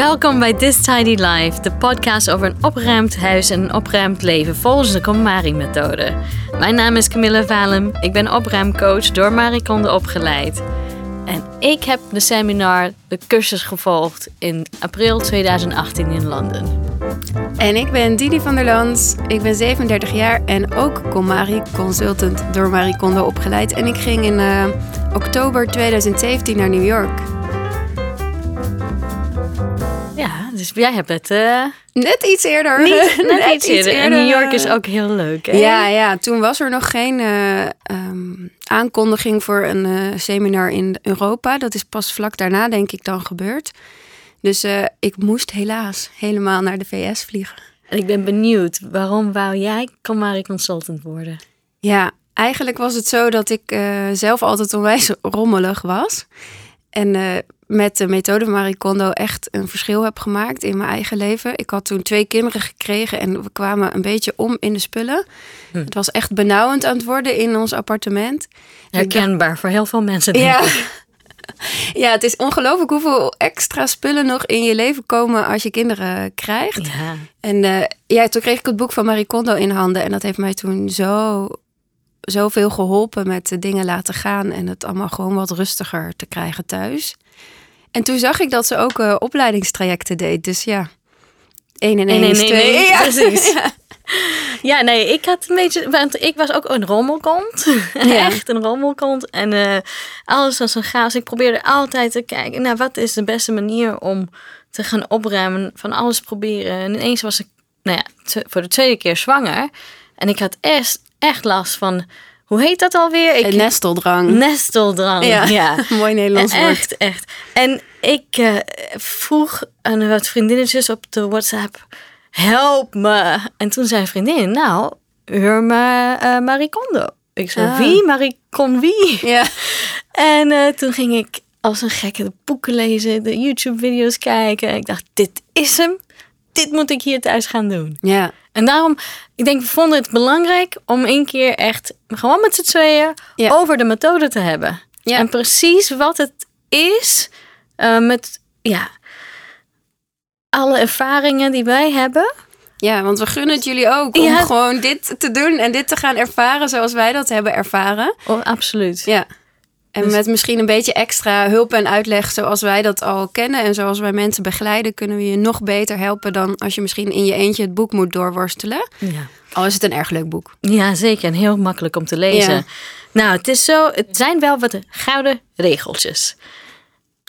Welkom bij This Tidy Life, de podcast over een opgeruimd huis en een opgeruimd leven volgens de KonMari-methode. Mijn naam is Camilla Valem, ik ben opruimcoach door Marie Kondo opgeleid. En ik heb de seminar, de cursus gevolgd in april 2018 in Londen. En ik ben Didi van der Lans. Ik ben 37 jaar en ook KonMari consultant door Marie Kondo opgeleid. En ik ging in uh, oktober 2017 naar New York. Ja, dus jij hebt het... Uh... Net iets eerder. Niet, net, net iets, eerder. En New York is ook heel leuk, hè? Ja, ja. Toen was er nog geen uh, um, aankondiging voor een uh, seminar in Europa. Dat is pas vlak daarna, denk ik, dan gebeurd. Dus ik moest helaas helemaal naar de VS vliegen. En ik ben benieuwd, waarom wou jij Kamari Consultant worden? Ja, eigenlijk was het zo dat ik zelf altijd onwijs rommelig was. En met de methode Marie Kondo echt een verschil heb gemaakt in mijn eigen leven. Ik had toen twee kinderen gekregen en we kwamen een beetje om in de spullen. Hm. Het was echt benauwend aan het worden in ons appartement. Herkenbaar voor heel veel mensen. Denk ja. ja, het is ongelooflijk hoeveel extra spullen nog in je leven komen als je kinderen krijgt. Ja. En uh, ja, toen kreeg ik het boek van Marie Kondo in handen en dat heeft mij toen zo zoveel geholpen met de dingen laten gaan en het allemaal gewoon wat rustiger te krijgen thuis. En toen zag ik dat ze ook uh, opleidingstrajecten deed. Dus ja, 1 en 1 is 2. Ja. Precies. Ja. nee, ik had een beetje, want ik was ook een rommelkont. Ja. Echt een rommelkont. En uh, alles was een chaos. Ik probeerde altijd te kijken, nou, wat is de beste manier om te gaan opruimen, van alles proberen. En ineens was ik, nou ja, voor de tweede keer zwanger. En ik had echt, echt last van hoe heet dat alweer? Ik, nesteldrang. Nesteldrang, ja. ja. Mooi Nederlands woord. Echt, echt. En ik uh, vroeg aan wat vriendinnetjes op de WhatsApp, help me. En toen zei een vriendin, nou, huur me uh, Marie Kondo. Ik zei, ah. wie? Marie Kon wie? Ja. En uh, toen ging ik als een gekke de boeken lezen, de YouTube-video's kijken. Ik dacht, dit is hem. Dit moet ik hier thuis gaan doen. Ja. En daarom, ik denk, we vonden het belangrijk om een keer echt gewoon met z'n tweeën over de methode te hebben. Ja. En precies wat het is uh, met ja, alle ervaringen die wij hebben. Ja, want we gunnen het jullie ook om gewoon dit te doen en dit te gaan ervaren zoals wij dat hebben ervaren. Oh, absoluut. Ja. En dus- met misschien een beetje extra hulp en uitleg zoals wij dat al kennen en zoals wij mensen begeleiden, kunnen we je nog beter helpen dan als je misschien in je eentje het boek moet doorworstelen. Ja. Al is het een erg leuk boek. Ja, zeker. En heel makkelijk om te lezen. Nou, het is zo, het zijn wel wat gouden regeltjes.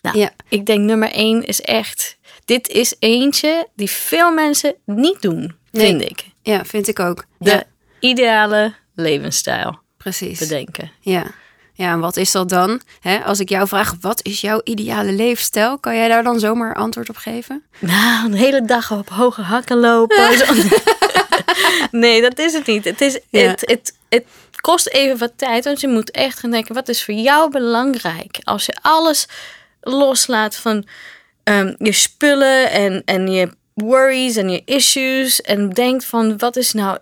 Nou, ja. ik denk nummer één is echt, dit is eentje die veel mensen niet doen, vind ik. Ja, vind ik ook. De ideale levensstijl. Precies. Bedenken. Ja. Ja, en wat is dat dan? als ik jou vraag, wat is jouw ideale leefstijl? Kan jij daar dan zomaar antwoord op geven? Nou, een hele dag op hoge hakken lopen. nee, dat is het niet. Het, is, het, het, het kost even wat tijd, want je moet echt gaan denken, wat is voor jou belangrijk? Als je alles loslaat van um, je spullen en, en je worries en je issues en denkt van, wat is nou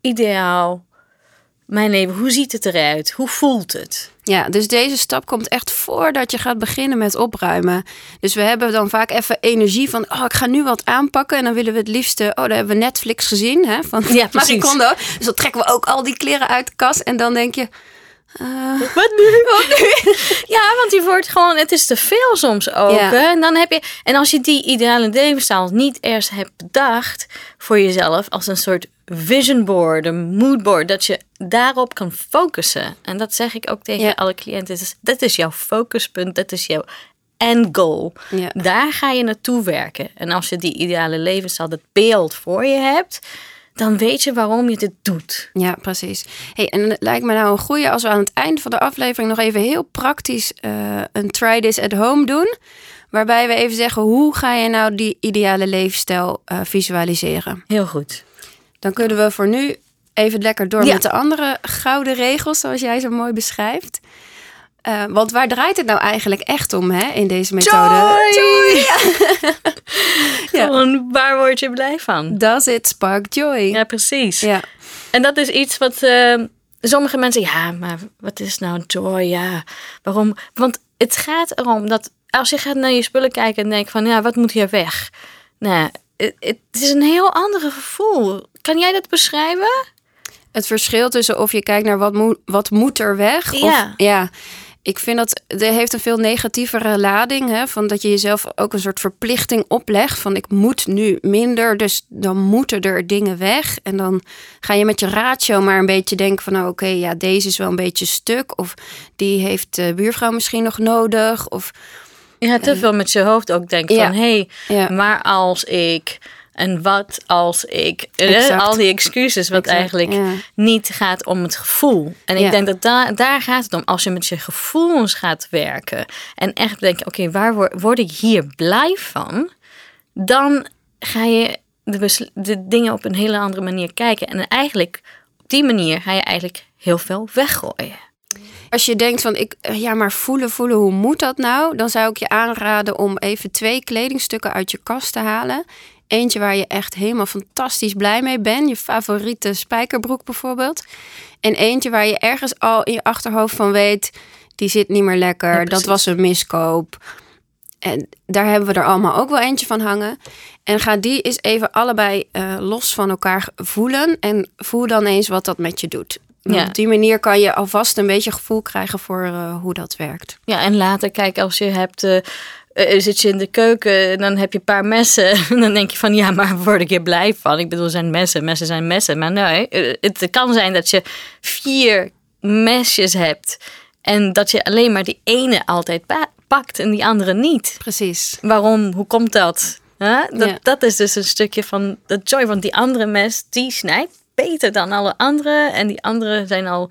ideaal mijn leven, hoe ziet het eruit? Hoe voelt het? Ja, dus deze stap komt echt voordat je gaat beginnen met opruimen. Dus we hebben dan vaak even energie van, oh, ik ga nu wat aanpakken. En dan willen we het liefste, oh, daar hebben we Netflix gezien, hè, van ja, Marie Kondo. Dus dan trekken we ook al die kleren uit de kast. En dan denk je, uh, wat nu? Wat nu? ja, want die wordt gewoon, het is te veel soms ook. En dan heb je, en als je die ideale levensstijl niet eerst hebt bedacht voor jezelf als een soort vision board, een mood board, dat je daarop kan focussen. En dat zeg ik ook tegen alle cliënten. Dat is jouw focuspunt, dat is jouw end goal. Daar ga je naartoe werken. En als je die ideale levensstijl, dat beeld voor je hebt, dan weet je waarom je dit doet. Ja, precies. Hey, en het lijkt me nou een goede als we aan het eind van de aflevering nog even heel praktisch uh, een try this at home doen. Waarbij we even zeggen, hoe ga je nou die ideale levensstijl uh, visualiseren? Heel goed. Dan kunnen we voor nu even lekker door met de andere gouden regels, zoals jij zo mooi beschrijft. Uh, want waar draait het nou eigenlijk echt om hè, in deze methode? Joy! joy! Ja. Gewoon, waar word je blij van? Does it spark joy? Ja, precies. Ja. En dat is iets wat uh, sommige mensen... Ja, maar wat is nou joy? Ja, waarom? Want het gaat erom dat als je gaat naar je spullen kijken en denkt van, ja, wat moet hier weg? Nou, het, het is een heel ander gevoel. Kan jij dat beschrijven? Het verschil tussen of je kijkt naar wat, moet wat moet er weg. Ja. Of, ja. Ik vind dat het heeft een veel negatievere lading. Hè, van dat je jezelf ook een soort verplichting oplegt. Van ik moet nu minder, dus dan moeten er dingen weg. En dan ga je met je ratio maar een beetje denken van... nou oké, ja, deze is wel een beetje stuk. Of die heeft de buurvrouw misschien nog nodig. Of, ja, te veel met je hoofd ook denken van... hé, hey, Ja. maar als ik... En wat als ik... eh, Exact. al die excuses, wat Exact, eigenlijk ja. niet gaat om het gevoel. En ik Ja. denk dat daar, daar gaat het om. Als je met je gevoelens gaat werken. En echt denken, oké, waar word, word ik hier blij van? Dan ga je de, de dingen op een hele andere manier kijken. En eigenlijk, op die manier ga je eigenlijk heel veel weggooien. Als je denkt van, ik, eh, ja, maar voelen, voelen, hoe moet dat nou? Dan zou ik je aanraden om even twee kledingstukken uit je kast te halen. Eentje waar je echt helemaal fantastisch blij mee bent. Je favoriete spijkerbroek bijvoorbeeld. En eentje waar je ergens al in je achterhoofd van weet... die zit niet meer lekker, Ja, dat was een miskoop. En daar hebben we er allemaal ook wel eentje van hangen. En ga die eens even allebei eh, los van elkaar voelen. En voel dan eens wat dat met je doet. Ja. Op die manier kan je alvast een beetje gevoel krijgen voor eh, hoe dat werkt. Ja, en later, kijk, als je hebt... eh, eh, zit je in de keuken en dan heb je een paar messen. En dan denk je van, ja, maar word ik hier blij van? Ik bedoel, zijn messen, messen zijn messen. Maar nee, eh, het kan zijn dat je vier mesjes hebt. En dat je alleen maar die ene altijd pa- pakt en die andere niet. Precies. Waarom? Hoe komt dat? Dat, Ja. dat is dus een stukje van de joy. Want die andere mes, die snijdt beter dan alle andere. En die andere zijn al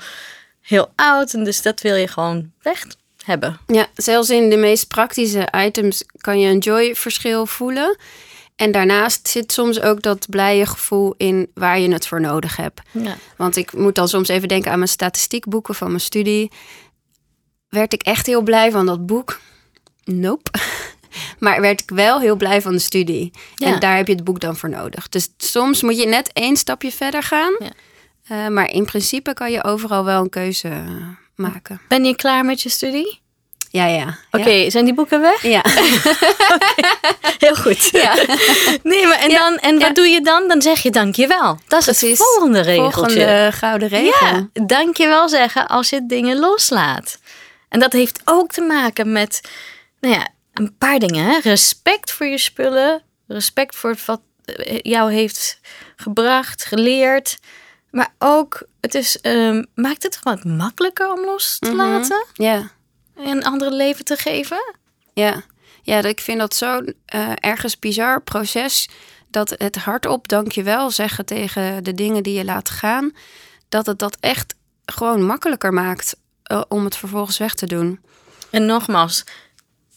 heel oud. En dus dat wil je gewoon weg hebben. Ja, zelfs in de meest praktische items kan je een joy-verschil voelen. En daarnaast zit soms ook dat blije gevoel in waar je het voor nodig hebt. Ja. Want ik moet dan soms even denken aan mijn statistiekboeken van mijn studie. Werd ik echt heel blij van dat boek? Nope. Maar werd ik wel heel blij van de studie. Ja. En daar heb je het boek dan voor nodig. Dus soms moet je net één stapje verder gaan. Ja. Eh, maar in principe kan je overal wel een keuze maken. Ben je klaar met je studie? Ja, ja. Oké, zijn die boeken weg? Ja. Heel goed. Ja. Nee, maar en, Ja, dan, en wat doe je dan? Dan zeg je dankjewel. Dat is Precies. het volgende regeltje. Volgende gouden regel. Ja, dankjewel zeggen als je dingen loslaat. En dat heeft ook te maken met nou ja, een paar dingen. Hè? Respect voor je spullen. Respect voor wat eh, jou heeft gebracht, geleerd. Maar ook, het is, ehm, maakt het wat makkelijker om los te Mhm. laten. Ja. En een andere leven te geven. Ja, ja ik vind dat zo'n eh, ergens bizar proces. Dat het hardop dankjewel zeggen tegen de dingen die je laat gaan. Dat het dat echt gewoon makkelijker maakt eh, om het vervolgens weg te doen. En nogmaals,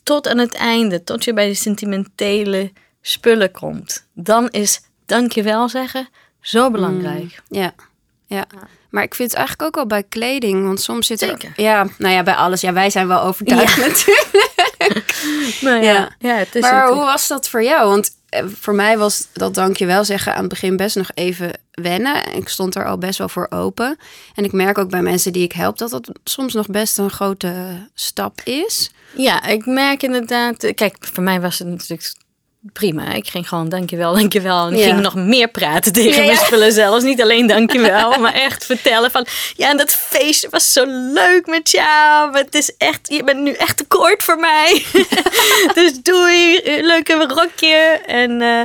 tot aan het einde, tot je bij de sentimentele spullen komt, dan is dankjewel zeggen zo belangrijk. Ja, ja. Maar ik vind het eigenlijk ook al bij kleding. Want soms zit er... Zeker. Ja, nou ja, bij alles. Ja, wij zijn wel overtuigd Ja. natuurlijk. Maar Ja. ja, het is Maar hoe was dat voor jou? Want eh, voor mij was dat dankjewel zeggen aan het begin best nog even wennen. En Ik stond er al best wel voor open. En ik merk ook bij mensen die ik help dat dat soms nog best een grote stap is. Ja, ik merk inderdaad. Kijk, voor mij was het natuurlijk prima. Ik ging gewoon dankjewel, dankjewel. En ik Ja. ging nog meer praten tegen Ja, mijn spullen zelfs. Niet alleen dankjewel, maar echt vertellen van... Ja, en dat feestje was zo leuk met jou. Het is echt, je bent nu echt te kort voor mij. dus doei, leuke rokje. En, eh,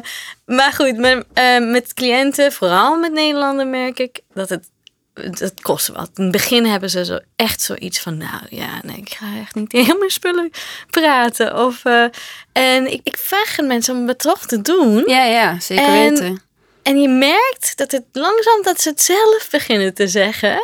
maar goed, met, eh, met cliënten, vooral met Nederlanders merk ik dat het het kost wat. In het begin hebben ze zo echt zoiets van, nou ja, nee, ik ga echt niet tegen mijn spullen praten. Of, eh, en ik, ik vraag aan mensen om het toch te doen. Ja, ja, zeker En- weten. En je merkt dat het langzaam dat ze het zelf beginnen te zeggen.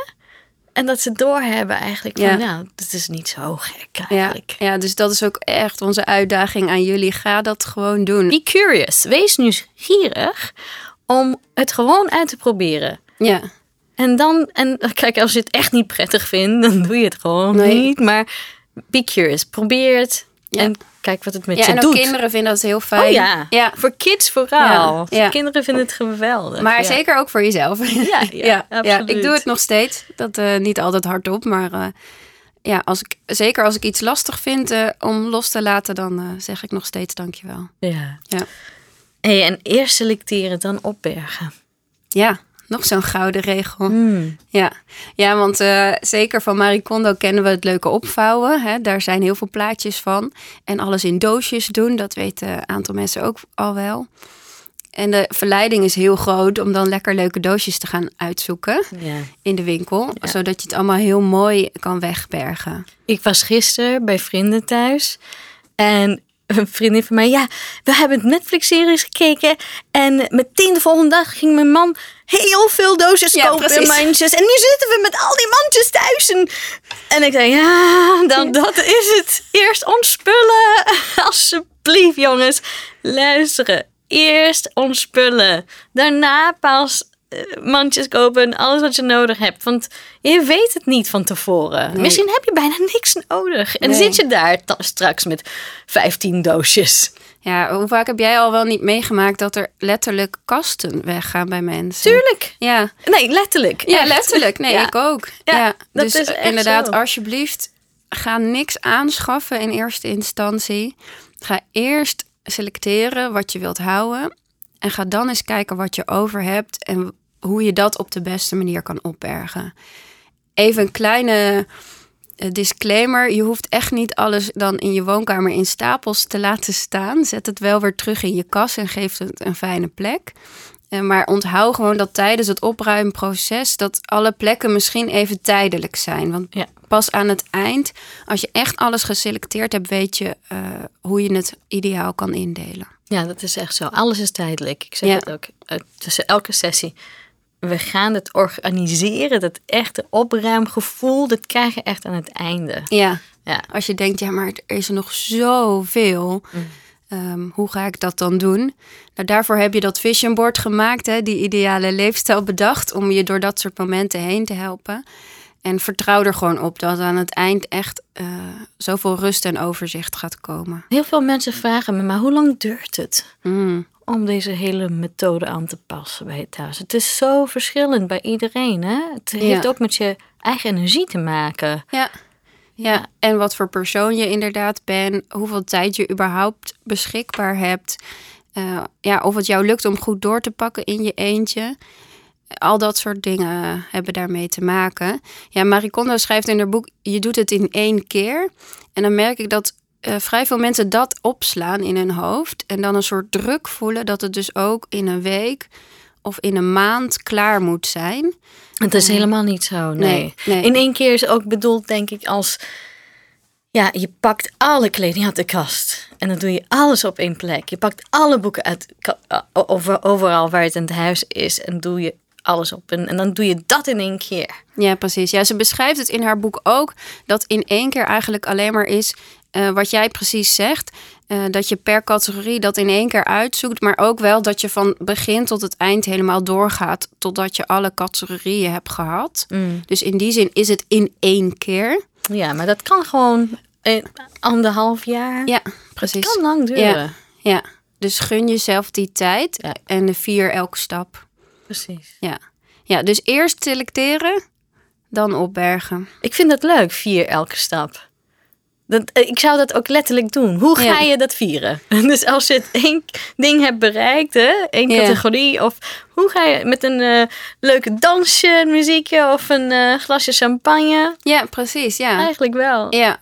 En dat ze doorhebben eigenlijk van, Ja. nou, het is niet zo gek Ja, eigenlijk. ja, dus dat is ook echt onze uitdaging aan jullie. Ga dat gewoon doen. Be curious. Wees nieuwsgierig om het gewoon uit te proberen. Ja, En dan, en kijk, als je het echt niet prettig vindt, dan doe je het gewoon Nee. niet. Maar be curious, probeer het Ja. en kijk wat het met ja je en ook doet. kinderen vinden dat heel fijn. Oh ja. ja. voor kids vooral. Ja. Kinderen vinden het geweldig. Maar zeker ook voor jezelf. Ja, ja, ja, absoluut. ik doe het nog steeds. Dat eh, niet altijd hardop, maar eh, ja, als ik, zeker als ik iets lastig vind uh, om los te laten, dan zeg ik nog steeds dankjewel. Ja. ja. Hey, en eerst selecteren, dan opbergen. Ja, nog zo'n gouden regel. Hmm. Ja. ja, want uh, zeker van Marie Kondo kennen we het leuke opvouwen. Hè? Daar zijn heel veel plaatjes van. En alles in doosjes doen, dat weten een aantal mensen ook al wel. En de verleiding is heel groot om dan lekker leuke doosjes te gaan uitzoeken ja. in de winkel. Zodat je het allemaal heel mooi kan wegbergen. Ik was gisteren bij vrienden thuis. En een vriendin van mij, ja, we hebben Netflix-series gekeken. En meteen de volgende dag ging mijn man heel veel doosjes Ja, kopen precies. en mandjes. En nu zitten we met al die mandjes thuis. En, en ik zei, ja, dan, dat is het. Eerst ontspullen. Alsjeblieft, jongens. Luisteren. Eerst ontspullen. Daarna pas eh, mandjes kopen en alles wat je nodig hebt. Want je weet het niet van tevoren. Nee. Misschien heb je bijna niks nodig. En Nee. zit je daar straks met 15 doosjes. Ja, hoe vaak heb jij al wel niet meegemaakt dat er letterlijk kasten weggaan bij mensen? Tuurlijk. Ja, Nee, letterlijk. ja Echt. letterlijk. Nee, Ja. ik ook. Ja, Ja, dat dus is inderdaad, zo. alsjeblieft, ga niks aanschaffen in eerste instantie. Ga eerst selecteren wat je wilt houden. En ga dan eens kijken wat je over hebt en hoe je dat op de beste manier kan opbergen. Even een kleine disclaimer. Je hoeft echt niet alles dan in je woonkamer in stapels te laten staan. Zet het wel weer terug in je kas en geef het een fijne plek. Eh, Maar onthoud gewoon dat tijdens het opruimproces dat alle plekken misschien even tijdelijk zijn. Want Ja. pas aan het eind, als je echt alles geselecteerd hebt, weet je eh, hoe je het ideaal kan indelen. Ja, dat is echt zo. Alles is tijdelijk. Ik zeg Ja. het ook eh, tussen elke sessie. We gaan het organiseren. Dat echte opruimgevoel, dat krijg je echt aan het einde. Ja, Ja. als je denkt, ja, maar er is er nog zoveel. Ehm, hoe ga ik dat dan doen? Nou, daarvoor heb je dat vision board gemaakt, hè, die ideale leefstijl bedacht om je door dat soort momenten heen te helpen. En vertrouw er gewoon op dat aan het eind echt eh, zoveel rust en overzicht gaat komen. Heel veel mensen vragen me, maar hoe lang duurt het Mm. Om deze hele methode aan te passen bij je thuis? Het is zo verschillend bij iedereen. Hè? Het heeft ook met je eigen energie te maken. Ja. ja, en wat voor persoon je inderdaad bent, hoeveel tijd je überhaupt beschikbaar hebt. Eh, ja, of het jou lukt om goed door te pakken in je eentje. Al dat soort dingen hebben daarmee te maken. Ja, Marie Kondo schrijft in haar boek: je doet het in één keer. En dan merk ik dat eh, vrij veel mensen dat opslaan in hun hoofd. En dan een soort druk voelen dat het dus ook in een week of in een maand klaar moet zijn. Het is helemaal niet zo, nee. Nee, nee. In één keer is ook bedoeld, denk ik, als... Ja, je pakt alle kleding uit de kast. En dan doe je alles op één plek. Je pakt alle boeken uit, over, overal waar het in het huis is. En doe je alles op. En, en dan doe je dat in één keer. Ja, precies. Ja, ze beschrijft het in haar boek ook dat in één keer eigenlijk alleen maar is eh, wat jij precies zegt. eh, dat je per categorie dat in één keer uitzoekt, maar ook wel dat je van begin tot het eind helemaal doorgaat totdat je alle categorieën hebt gehad. Dus in die zin is het in één keer. Ja, maar dat kan gewoon in anderhalf jaar. Ja, het precies. kan lang duren. Ja, ja. Dus gun jezelf die tijd Ja. en de vier elke stap. Precies. Ja. ja, dus eerst selecteren, dan opbergen. Ik vind dat leuk, vier elke stap. Dat, eh, ik zou dat ook letterlijk doen. Hoe ga Ja. je dat vieren? Dus als je het één ding hebt bereikt, hè, één Ja. categorie, of hoe ga je met een eh, leuke dansje, een muziekje of een eh, glasje champagne? Ja, precies. Ja. Eigenlijk wel. Ja.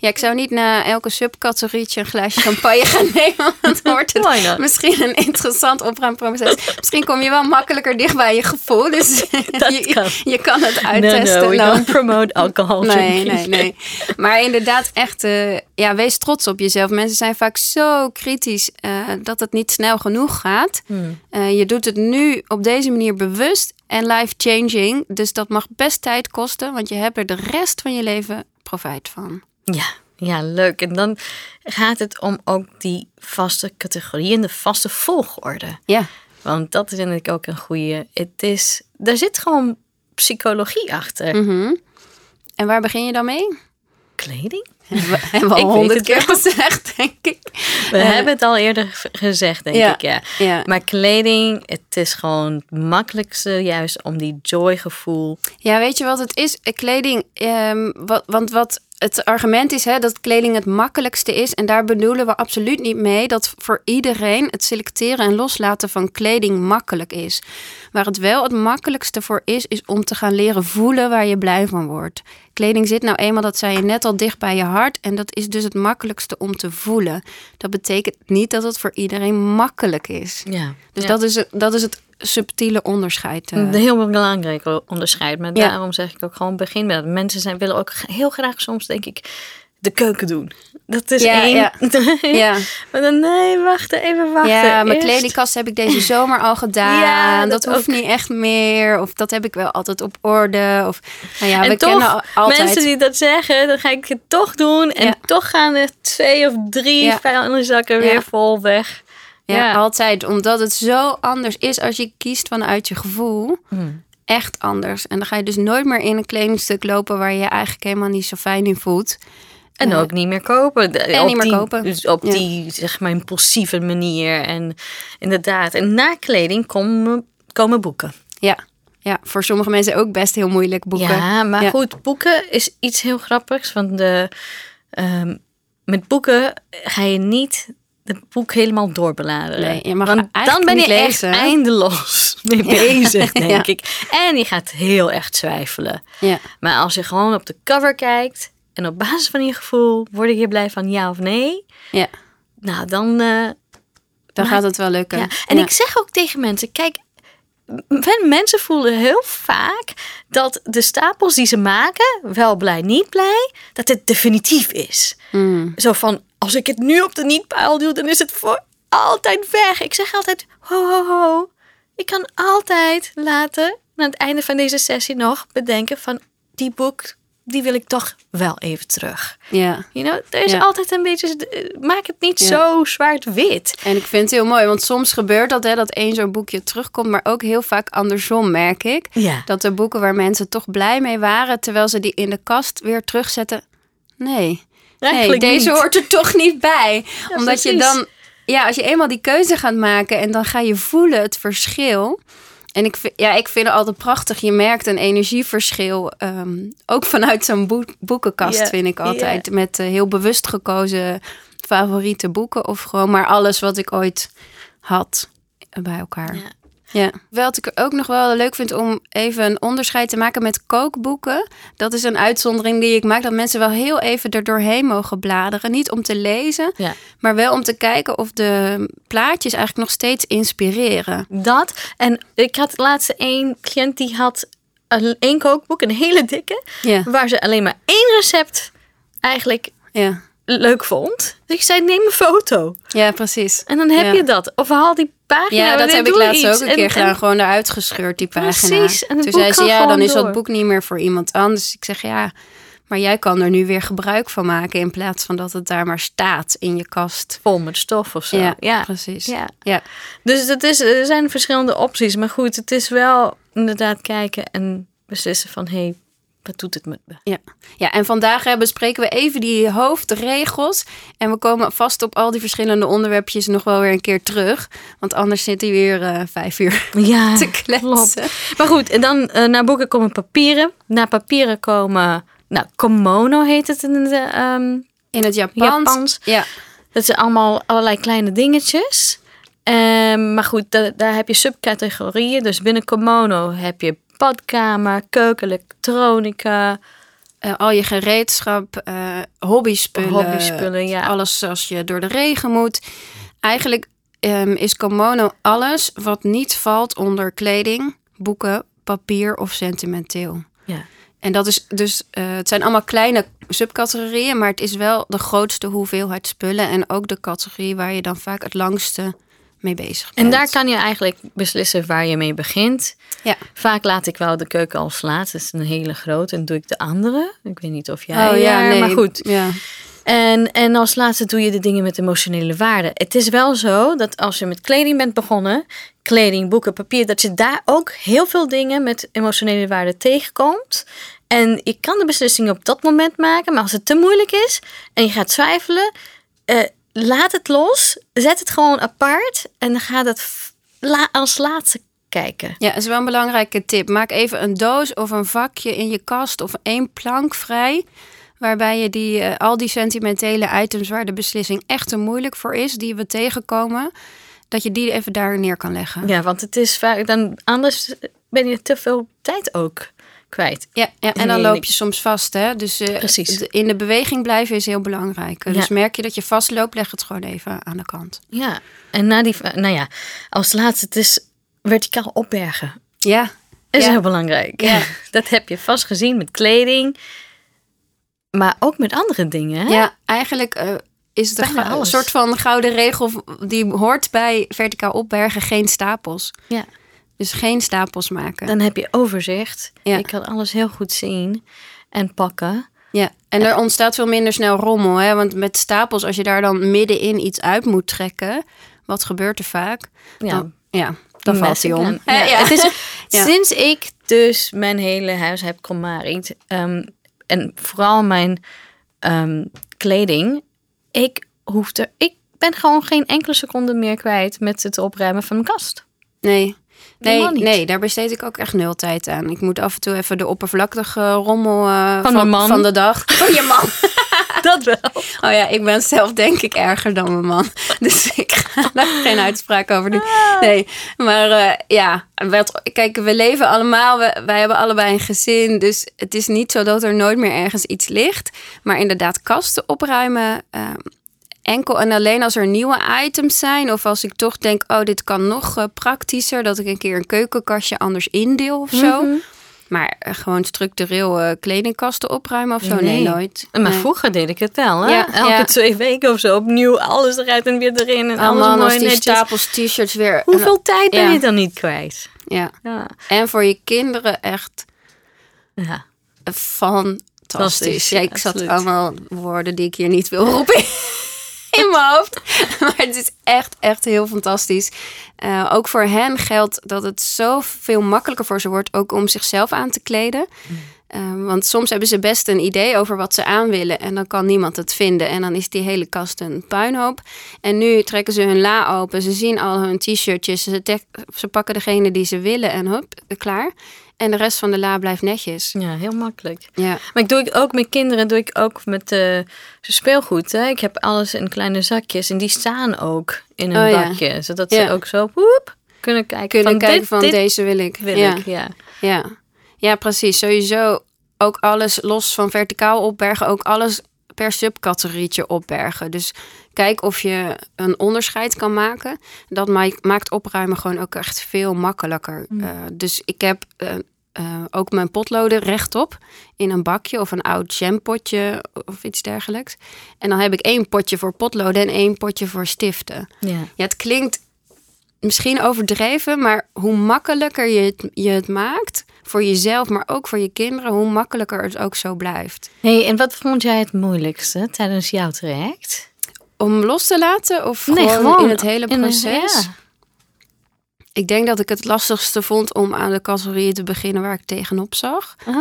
Ja, ik zou niet na elke subcategorietje een glaasje champagne gaan nemen. Want wordt het misschien een interessant opruimproces. Misschien kom je wel makkelijker dicht bij je gevoel. Dus Dat je, kan. je kan het No, uittesten. no, we Nou, don't promote alcohol Nee, drinking. nee, nee. Maar inderdaad, echt, eh, ja, wees trots op jezelf. Mensen zijn vaak zo kritisch eh, dat het niet snel genoeg gaat. Hmm. Eh, je doet het nu op deze manier bewust en life-changing. Dus dat mag best tijd kosten, want je hebt er de rest van je leven profijt van. Ja, ja, leuk. En dan gaat het om ook die vaste categorie en de vaste volgorde. Ja, Want dat vind ik ook een goede. Het is, daar zit gewoon psychologie achter. Mhm. En waar begin je dan mee? Kleding? Hebben we Ik al honderd keer wel. gezegd, denk ik. We hebben het al eerder gezegd, denk ik. Ja. ja. Maar kleding, het is gewoon het makkelijkste juist om die joygevoel. Ja, weet je wat het is? Kleding, um, wat, want wat het argument is hè, dat kleding het makkelijkste is. En daar bedoelen we absoluut niet mee dat voor iedereen het selecteren en loslaten van kleding makkelijk is. Waar het wel het makkelijkste voor is, is om te gaan leren voelen waar je blij van wordt. Kleding zit nou eenmaal, dat zei je net al, dicht bij je hart. En dat is dus het makkelijkste om te voelen. Dat betekent niet dat het voor iedereen makkelijk is. Ja, dus Dat, is, dat is het subtiele onderscheid. Een heel belangrijk onderscheid. Maar daarom zeg ik ook gewoon begin met Mensen zijn, willen ook heel graag soms, denk ik, de keuken doen. Dat is ja, één. Ja. ja. Maar dan, nee, wacht even, wachten. Ja, mijn kledingkast heb ik deze zomer al gedaan. Ja, dat, hoeft niet echt meer. Of dat heb ik wel altijd op orde. Of, nou ja, en we toch, kennen altijd... mensen die dat zeggen, dan ga ik het toch doen. En toch gaan er twee of drie vuilniszakken weer vol weg. Ja, altijd. Omdat het zo anders is als je kiest vanuit je gevoel. Hmm. Echt anders. En dan ga je dus nooit meer in een kledingstuk lopen waar je je eigenlijk helemaal niet zo fijn in voelt. En ook niet meer kopen. En niet meer kopen. Dus op die, zeg maar, impulsieve manier. En inderdaad. En na kleding komen, komen boeken. Ja. Ja, voor sommige mensen ook best heel moeilijk boeken. Ja, maar goed, boeken is iets heel grappigs. Want de, um, met boeken ga je niet het boek helemaal doorbladeren. Nee, je mag Want dan ben je echt eindeloos mee bezig, denk ik. En je gaat heel erg twijfelen. Ja. Maar als je gewoon op de cover kijkt en op basis van je gevoel word ik hier blij van ja of nee. Ja. Nou, dan. Uh, dan gaat het wel lukken. Ja. En ik zeg ook tegen mensen: kijk, mensen voelen heel vaak dat de stapels die ze maken, wel blij, niet blij, dat het definitief is. Mm. Zo van, als ik het nu op de niet-pijl doe, dan is het voor altijd weg. Ik zeg altijd, ho, ho, ho. Ik kan altijd laten, aan het einde van deze sessie nog, bedenken van die boek, die wil ik toch wel even terug. Ja. You know, er is altijd een beetje, maak het niet zo zwart-wit. En ik vind het heel mooi, want soms gebeurt dat, hè, dat één zo'n boekje terugkomt, maar ook heel vaak andersom merk ik. Ja. Dat er boeken waar mensen toch blij mee waren, terwijl ze die in de kast weer terugzetten. Nee, nee deze hoort er toch niet bij. Omdat je dan, ja, als je eenmaal die keuze gaat maken en dan ga je voelen het verschil. En ik, ja, ik vind het altijd prachtig. Je merkt een energieverschil. Ehm, ook vanuit zo'n boekenkast, vind ik altijd. Met uh, heel bewust gekozen favoriete boeken. Of gewoon maar alles wat ik ooit had bij elkaar. Ja. Ja. Wat ik ook nog wel leuk vind om even een onderscheid te maken met kookboeken. Dat is een uitzondering die ik maak. Dat mensen wel heel even er doorheen mogen bladeren. Niet om te lezen, maar wel om te kijken of de plaatjes eigenlijk nog steeds inspireren. Dat. En ik had laatst één cliënt die had één kookboek, een hele dikke. Waar ze alleen maar één recept eigenlijk ja leuk vond. Dus ik zei, neem een foto. Ja, precies. En dan heb je dat. Of haal die pagina. Ja, dat heb ik laatst ook een keer gedaan. Gewoon eruit gescheurd, die pagina. Precies. En Toen zei ze, ja, dan is dat boek niet meer voor iemand anders. Ik zeg, ja, maar jij kan er nu weer gebruik van maken... in plaats van dat het daar maar staat in je kast. Vol met stof of zo. Ja, ja. precies. Ja. ja. Dus dat is, er zijn verschillende opties. Maar goed, het is wel inderdaad kijken en beslissen van... hey, wat doet het met me? Ja, ja en vandaag bespreken we even die hoofdregels. En we komen vast op al die verschillende onderwerpjes nog wel weer een keer terug. Want anders zit hij weer uh, vijf uur ja, te kletsen. Maar goed, en dan uh, naar boeken komen papieren. Naar papieren komen, nou, komono heet het in, de, um, in het Japans. Ja. Dat zijn allemaal allerlei kleine dingetjes. Um, maar goed, daar heb je subcategorieën. Dus binnen komono heb je badkamer, keuken, elektronica. Uh, al je gereedschap, uh, hobbyspullen, hobbyspullen ja. alles als je door de regen moet. Eigenlijk um, is Komono alles wat niet valt onder kleding, boeken, papier of sentimenteel. Ja. En dat is dus, uh, het zijn allemaal kleine subcategorieën, maar het is wel de grootste hoeveelheid spullen en ook de categorie waar je dan vaak het langste mee bezig En daar kan je eigenlijk beslissen waar je mee begint. Ja. Vaak laat ik wel de keuken als laatste. Dat is een hele grote. En doe ik de andere. Ik weet niet of jij... Oh ja, nee. Maar goed. Ja. En, en als laatste doe je de dingen met emotionele waarde. Het is wel zo dat als je met kleding bent begonnen, kleding, boeken, papier, dat je daar ook heel veel dingen met emotionele waarde tegenkomt. En je kan de beslissing op dat moment maken, maar als het te moeilijk is en je gaat twijfelen, uh, laat het los. Zet het gewoon apart. En dan gaat het als laatste kijken. Ja, dat is wel een belangrijke tip. Maak even een doos of een vakje in je kast of één plank vrij. Waarbij je die, uh, al die sentimentele items waar de beslissing echt te moeilijk voor is, die we tegenkomen, dat je die even daar neer kan leggen. Ja, want het is vaak dan anders ben je te veel tijd ook kwijt. Ja, ja en dan loop je soms vast. Hè? Dus uh, Precies. in de beweging blijven is heel belangrijk. Dus merk je dat je vastloopt, leg het gewoon even aan de kant. Ja, en na die, nou ja, als laatste, het is verticaal opbergen. Ja. is heel belangrijk. Ja. Dat heb je vast gezien met kleding, maar ook met andere dingen. Hè? Ja, eigenlijk uh, is het een soort van gouden regel die hoort bij verticaal opbergen: geen stapels. Ja. Dus geen stapels maken. Dan heb je overzicht. Ja. Je kan alles heel goed zien en pakken. Ja, en er ontstaat veel minder snel rommel. Hè? Want met stapels, als je daar dan middenin iets uit moet trekken, wat gebeurt er vaak? Ja, dan, ja, dan valt hij om. Ja, ja. Het is, Sinds ik dus mijn hele huis heb komaried, um, en vooral mijn ehm, kleding, ik hoef er, ik ben gewoon geen enkele seconde meer kwijt met het opruimen van mijn kast. Nee. Nee, nee, daar besteed ik ook echt nul tijd aan. Ik moet af en toe even de oppervlakkige rommel uh, van, van, van, de dag. Van je man. dat wel. Oh ja, ik ben zelf denk ik erger dan mijn man. Dus ik ga daar geen uitspraak over doen. Ah. Nee, maar uh, ja, kijk, we leven allemaal. We, wij hebben allebei een gezin. Dus het is niet zo dat er nooit meer ergens iets ligt. Maar inderdaad, kasten opruimen. Uh, enkel en alleen als er nieuwe items zijn. Of als ik toch denk, oh, dit kan nog uh, praktischer. Dat ik een keer een keukenkastje anders indeel of zo. Mhm. Maar uh, gewoon structureel uh, kledingkasten opruimen of zo? Nee, nooit. Maar vroeger deed ik het wel. Hè? Ja, Elke twee weken of zo opnieuw alles eruit en weer erin. En oh, alles man, mooi die netjes. stapels t-shirts weer. Hoeveel tijd ben je dan niet kwijt? Ja. En voor je kinderen echt ja. fantastisch. Ja, ik zat allemaal woorden die ik hier niet wil roepen in mijn hoofd. Maar het is echt, echt heel fantastisch. Uh, ook voor hen geldt dat het zoveel makkelijker voor ze wordt ook om zichzelf aan te kleden. Uh, want soms hebben ze best een idee over wat ze aan willen en dan kan niemand het vinden. En dan is die hele kast een puinhoop. En nu trekken ze hun la open, ze zien al hun t-shirtjes, ze, ze pakken degene die ze willen en hop, klaar. En de rest van de la blijft netjes. Ja, heel makkelijk. Ja. Maar ik doe ik ook met kinderen, doe ik ook met uh, speelgoed. Hè? Ik heb alles in kleine zakjes en die staan ook in een oh, bakje. Zodat ze ook zo woep, kunnen kijken kunnen van, kijken van deze wil ik. Wil ja. ik, ja. ja. Ja, precies. Sowieso ook alles los van verticaal opbergen. Ook alles per subcategorietje opbergen. Dus kijk of je een onderscheid kan maken. Dat maakt opruimen gewoon ook echt veel makkelijker. Mm. Uh, dus ik heb uh, uh, ook mijn potloden rechtop in een bakje of een oud jampotje of iets dergelijks. En dan heb ik één potje voor potloden en één potje voor stiften. Ja, ja het klinkt misschien overdreven, maar hoe makkelijker je het, je het maakt voor jezelf, maar ook voor je kinderen, hoe makkelijker het ook zo blijft. hey, en wat vond jij het moeilijkste tijdens jouw traject? Om los te laten of nee, gewoon, in het hele proces? Ik denk dat ik het lastigste vond om aan de categorieën te beginnen waar ik tegenop zag. Ah.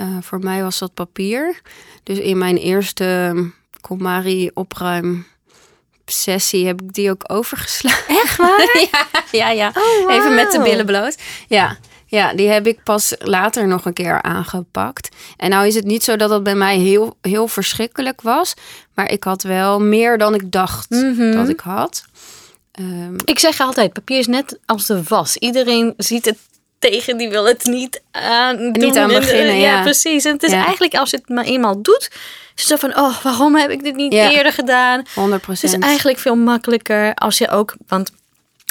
Uh, voor mij was dat papier. Dus in mijn eerste Komari opruim sessie heb ik die ook overgeslagen. Echt waar? ja, ja, ja. Oh, Even met de billen bloot. Ja. Ja, die heb ik pas later nog een keer aangepakt. En nou is het niet zo dat dat bij mij heel, heel verschrikkelijk was. Maar ik had wel meer dan ik dacht mhm. dat ik had. Um, ik zeg altijd, papier is net als de was. Iedereen ziet het tegen, die wil het niet aan doen. Niet aan beginnen, ja. ja. precies. En het is eigenlijk, als je het maar eenmaal doet... is het zo van, oh, waarom heb ik dit niet eerder gedaan? 100%. Het is eigenlijk veel makkelijker als je ook... Want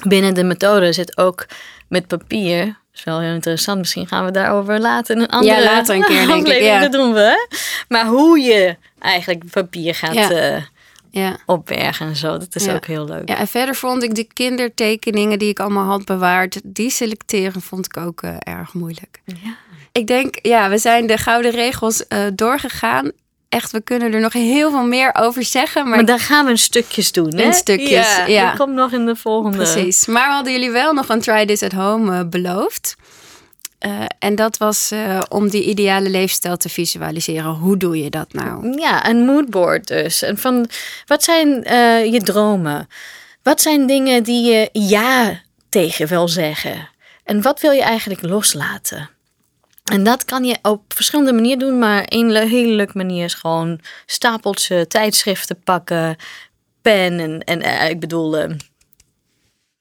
binnen de methode zit ook met papier... Is wel heel interessant. Misschien gaan we daarover later een andere ja, later een keer, denk ik. Ja. Dat doen we. Maar hoe je eigenlijk papier gaat... Ja. Uh, ja. opbergen en zo. Dat is ook heel leuk. Ja, en verder vond ik de kindertekeningen die ik allemaal had bewaard, die selecteren vond ik ook uh, erg moeilijk. Ja. Ik denk, ja, we zijn de gouden regels uh, doorgegaan. Echt, we kunnen er nog heel veel meer over zeggen. Maar, maar dan gaan we een stukjes doen. Hè? In stukjes, ja. ja. Dat komt nog in de volgende. Precies. Maar we hadden jullie wel nog een Try This at Home uh, beloofd. en dat was om die ideale leefstijl te visualiseren. Hoe doe je dat nou? Ja, een moodboard dus. En van, wat zijn je dromen? Wat zijn dingen die je ja tegen wil zeggen? En wat wil je eigenlijk loslaten? En dat kan je op verschillende manieren doen, maar een hele leuke manier is gewoon stapeltje tijdschriften pakken, pen en, en uh, ik bedoel. Uh,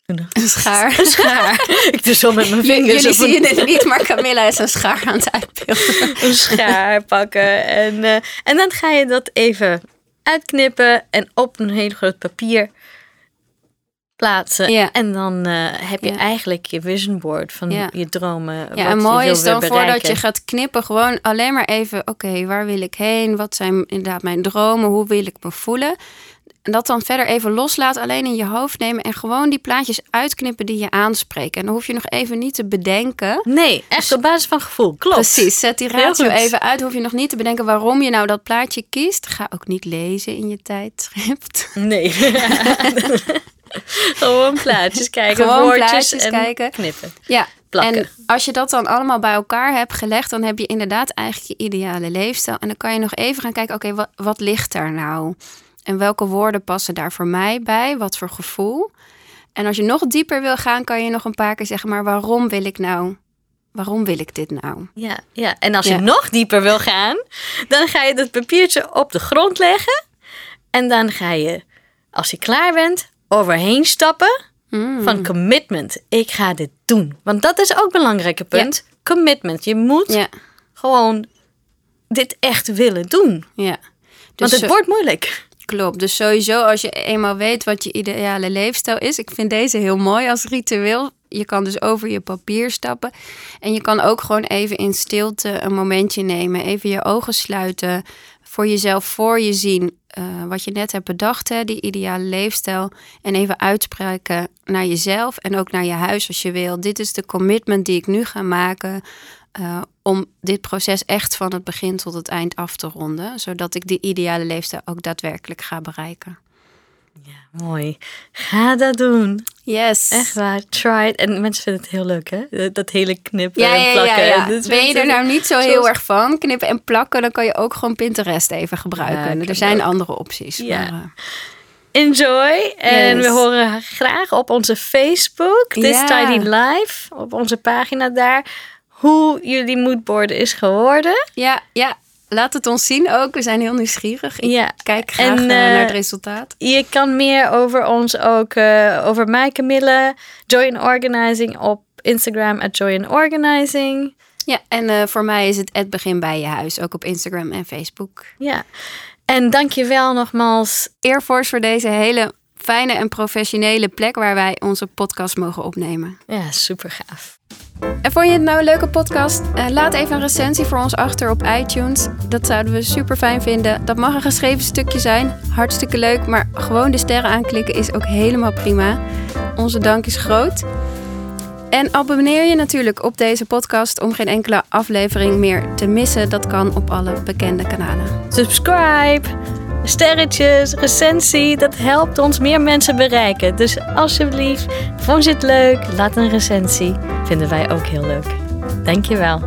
een schaar. Een schaar. ik doe zo met mijn vingers. Jullie zien het niet, maar Camilla is een schaar aan het uitbeelden. een schaar pakken. En, uh, en dan ga je dat even uitknippen en op een heel groot papier plaatsen. Ja. En dan uh, heb je ja. eigenlijk je vision board van ja. je dromen. Ja, en mooi is dan voordat je gaat knippen, gewoon alleen maar even: oké, waar wil ik heen? Wat zijn inderdaad mijn dromen? Hoe wil ik me voelen? En dat dan verder even loslaten, alleen in je hoofd nemen en gewoon die plaatjes uitknippen die je aanspreken. En dan hoef je nog even niet te bedenken. Nee, echt op basis van gevoel. Klopt. Precies. Zet die ratio even uit. Hoef je nog niet te bedenken waarom je nou dat plaatje kiest. Ga ook niet lezen in je tijdschrift. Nee. Gewoon plaatjes kijken, Gewoon woordjes plaatjes en kijken. knippen. Ja, Plakken. En als je dat dan allemaal bij elkaar hebt gelegd, dan heb je inderdaad eigenlijk je ideale leefstijl. En dan kan je nog even gaan kijken, oké, wat, wat ligt daar nou? En welke woorden passen daar voor mij bij? Wat voor gevoel? En als je nog dieper wil gaan, kan je nog een paar keer zeggen, maar waarom wil ik nou waarom wil ik dit nou? Ja, ja. en als je nog dieper wil gaan, dan ga je dat papiertje op de grond leggen. En dan ga je, als je klaar bent, overheen stappen Hmm. van commitment. Ik ga dit doen. Want dat is ook een belangrijke punt. Commitment. Je moet Ja, gewoon dit echt willen doen. ja. Want Dus het zo- wordt moeilijk. Klopt. Dus sowieso als je eenmaal weet wat je ideale leefstijl is. Ik vind deze heel mooi als ritueel. Je kan dus over je papier stappen. En je kan ook gewoon even in stilte een momentje nemen. Even je ogen sluiten. Voor jezelf voor je zien eh, wat je net hebt bedacht. Hè, die ideale leefstijl. En even uitspreken naar jezelf en ook naar je huis als je wil. Dit is de commitment die ik nu ga maken. eh, om dit proces echt van het begin tot het eind af te ronden. Zodat ik die ideale leefstijl ook daadwerkelijk ga bereiken. Mooi. Ga dat doen. Yes. Echt waar. Try it. En mensen vinden het heel leuk, hè? Dat- hele knippen Ja, en ja, plakken. ja, ja. Ben je er nou niet zo heel erg van, knippen en plakken, dan kan je ook gewoon Pinterest even gebruiken. Ja, er zijn ook. andere opties. Ja. maar, eh, Enjoy. En Yes. we horen graag op onze Facebook, This Ja. Tidy Life, op onze pagina daar, hoe jullie moodboarden is geworden. ja, ja, laat het ons zien ook. We zijn heel nieuwsgierig. Ik Ja. kijk graag En, eh, eh, naar het resultaat. Je kan meer over ons ook, eh, over mij, Camille, Joy in Organizing op Instagram, at Joy in Organizing. Ja, en eh, voor mij is het het begin bij je huis, ook op Instagram en Facebook. Ja. En dankjewel nogmaals. Air Force voor deze hele fijne en professionele plek waar wij onze podcast mogen opnemen. Ja, super gaaf. En vond je het nou een leuke podcast? Eh, laat even een recensie voor ons achter op iTunes. Dat zouden we super fijn vinden. Dat mag een geschreven stukje zijn. Hartstikke leuk. Maar gewoon de sterren aanklikken is ook helemaal prima. Onze dank is groot. En abonneer je natuurlijk op deze podcast om geen enkele aflevering meer te missen. Dat kan op alle bekende kanalen. Subscribe, sterretjes, recensie. Dat helpt ons meer mensen bereiken. Dus alsjeblieft, vond je het leuk? Laat een recensie. Vinden wij ook heel leuk. Dankjewel.